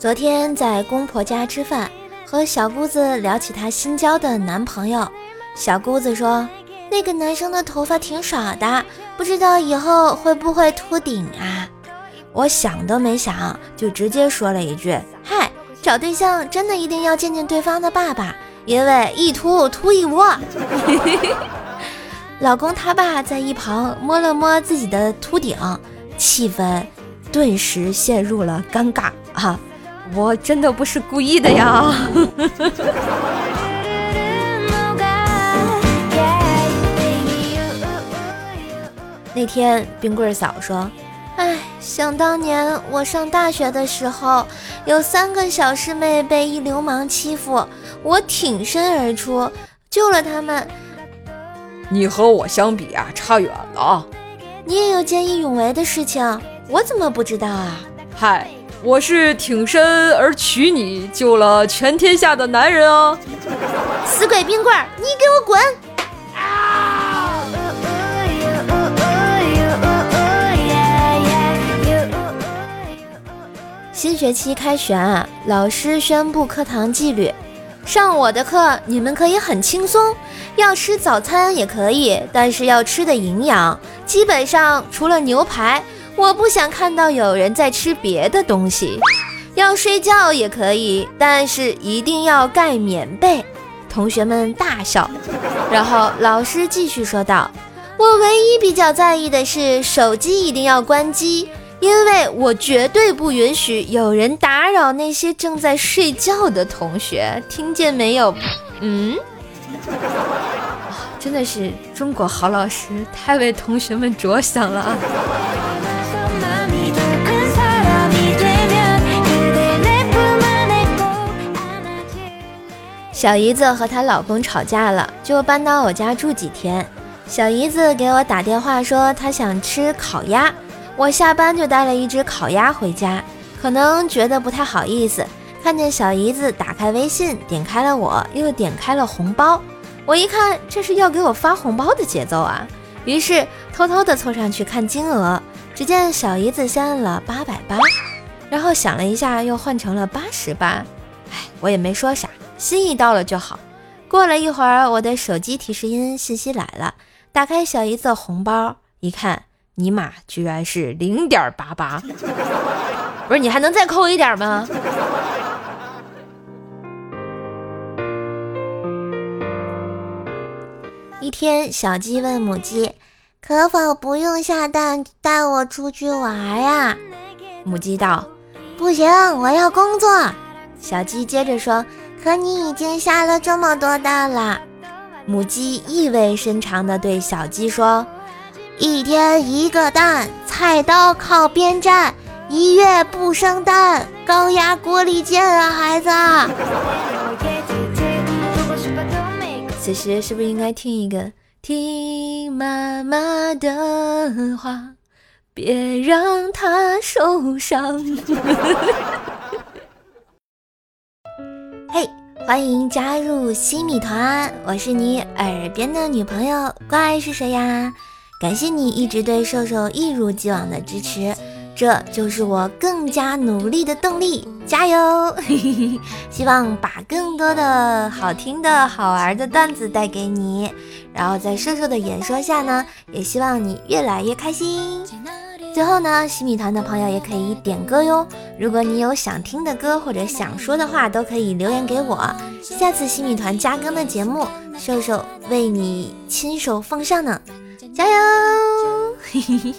昨天在公婆家吃饭，和小姑子聊起她新交的男朋友。小姑子说，那个男生的头发挺少的，不知道以后会不会秃顶啊？我想都没想，就直接说了一句：“嗨，找对象真的一定要见见对方的爸爸，因为一秃秃一窝。” 老公他爸在一旁摸了摸自己的秃顶，气氛顿时陷入了尴尬啊！我真的不是故意的呀。那天冰棍嫂说：“哎，想当年我上大学的时候，有三个小师妹被一流氓欺负，我挺身而出救了他们。你和我相比啊，差远了。你也有见义勇为的事情，我怎么不知道啊？嗨。”我是挺身而娶你，救了全天下的男人哦！死鬼冰棍，你给我滚！新学期开学啊，老师宣布课堂纪律。上我的课，你们可以很轻松，要吃早餐也可以，但是要吃的营养，基本上除了牛排。我不想看到有人在吃别的东西，要睡觉也可以，但是一定要盖棉被。同学们大笑，然后老师继续说道：“我唯一比较在意的是手机一定要关机，因为我绝对不允许有人打扰那些正在睡觉的同学，听见没有？”嗯，真的是中国好老师，太为同学们着想了啊！小姨子和她老公吵架了，就搬到我家住几天。小姨子给我打电话说她想吃烤鸭，我下班就带了一只烤鸭回家。可能觉得不太好意思，看见小姨子打开微信，点开了我，又点开了红包。我一看，这是要给我发红包的节奏啊！于是偷偷的凑上去看金额，只见小姨子先按了八百八，然后想了一下，又换成了八十八。哎，我也没说啥。心意到了就好。过了一会儿，我的手机提示音信息来了，打开小姨子红包，一看，尼玛，居然是零点八八！不是你还能再扣一点吗？一天，小鸡问母鸡：“可否不用下蛋，带我出去玩呀？”母鸡道：“不行，我要工作。”小鸡接着说。可你已经下了这么多蛋了，母鸡意味深长地对小鸡说：“一天一个蛋，菜刀靠边站，一月不生蛋，高压锅里见啊，孩子。”此时是不是应该听一个？听妈妈的话，别让她受伤。嘿，欢迎加入新米团，我是你耳边的女朋友，怪是谁呀？感谢你一直对瘦瘦一如既往的支持，这就是我更加努力的动力，加油！希望把更多的好听的好玩的段子带给你，然后在瘦瘦的演说下呢，也希望你越来越开心。最后呢，西米团的朋友也可以点歌哟。如果你有想听的歌或者想说的话，都可以留言给我。下次西米团加更的节目，瘦瘦为你亲手奉上呢，加油！嘿嘿嘿